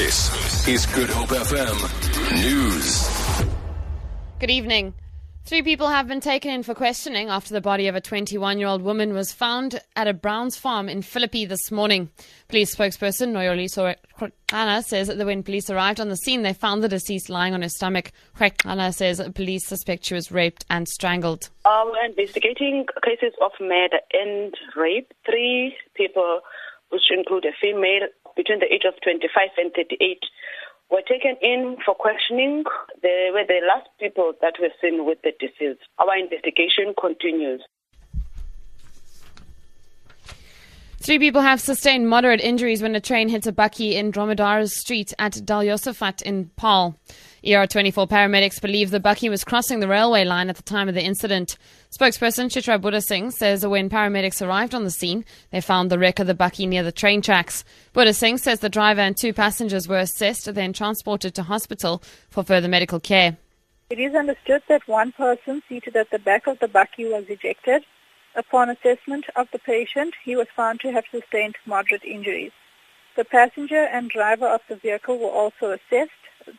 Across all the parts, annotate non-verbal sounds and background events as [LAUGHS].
This is Good Hope FM News. Good evening. Three people have been taken in for questioning after the body of a 21 year old woman was found at a Browns farm in Philippi this morning. Police spokesperson Noloyiso Rwexana says that when police arrived on the scene, they found the deceased lying on her stomach. Rwexana says that police suspect she was raped and strangled. Uh, we're investigating cases of murder and rape. Three people, which include a female between the age of 25 and 38, were taken in for questioning. They were the last people that were seen with the deceased. Our investigation continues. Three people have sustained moderate injuries when a train hit a bakkie in Dromedar Street at Dal Josafat in Paarl. ER24 paramedics believe the bakkie was crossing the railway line at the time of the incident. Spokesperson Chitra Buddha Singh says when paramedics arrived on the scene, they found the wreck of the bakkie near the train tracks. Buddha Singh says the driver and two passengers were assessed, and then transported to hospital for further medical care. It is understood that one person seated at the back of the bakkie was ejected. Upon assessment of the patient, he was found to have sustained moderate injuries. The passenger and driver of the vehicle were also assessed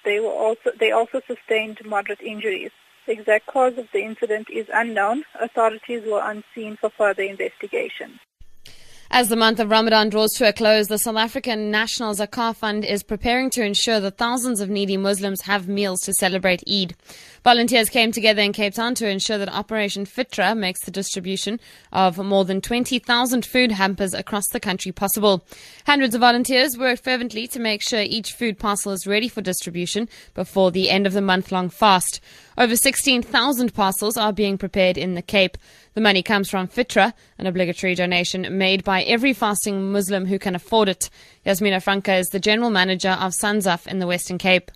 they were also they also sustained moderate injuries. The exact cause of the incident is unknown. Authorities were unseen for further investigation. As the month of Ramadan draws to a close, the South African National Zakah Fund is preparing to ensure that thousands of needy Muslims have meals to celebrate Eid. Volunteers came together in Cape Town to ensure that Operation Fitra makes the distribution of more than 20,000 food hampers across the country possible. Hundreds of volunteers worked fervently to make sure each food parcel is ready for distribution before the end of the month long fast. Over 16,000 parcels are being prepared in the Cape. The money comes from Fitra, an obligatory donation made by every fasting Muslim who can afford it. Yasmina Franca is the general manager of Sanzaf in the Western Cape.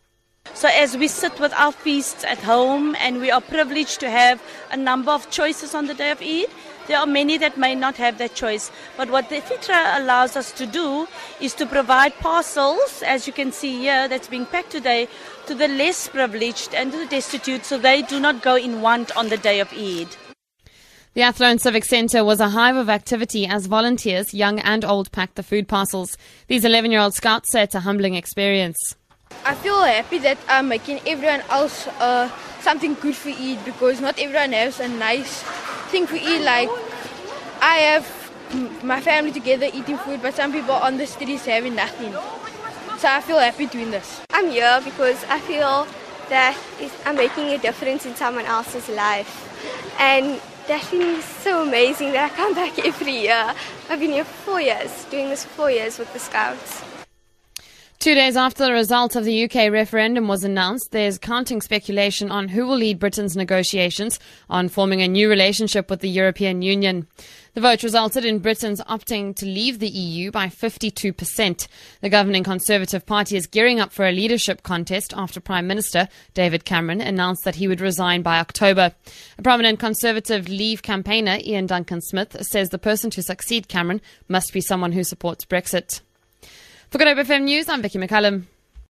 So, as we sit with our feasts at home and we are privileged to have a number of choices on the day of Eid, there are many that may not have that choice. But what the Fitra allows us to do is to provide parcels, as you can see here, that's being packed today, to the less privileged and to the destitute so they do not go in want on the day of Eid. The Athlone Civic Centre was a hive of activity as volunteers, young and old, packed the food parcels. These 11 year old scouts say it's a humbling experience. I feel happy that I'm making everyone else uh, something good for eat because not everyone has a nice thing for eat. Like I have my family together eating food, but some people on the streets having nothing. So I feel happy doing this. I'm here because I feel that I'm making a difference in someone else's life, and that feeling is so amazing that I come back [LAUGHS] every year. I've been here four years, doing this four years with the Scouts. Two days after the result of the UK referendum was announced, there's counting speculation on who will lead Britain's negotiations on forming a new relationship with the European Union. The vote resulted in Britain's opting to leave the EU by 52%. The governing Conservative Party is gearing up for a leadership contest after Prime Minister David Cameron announced that he would resign by October. A prominent Conservative Leave campaigner, Iain Duncan Smith, says the person to succeed Cameron must be someone who supports Brexit. For Good Hope FM News, I'm Vicky McCullum.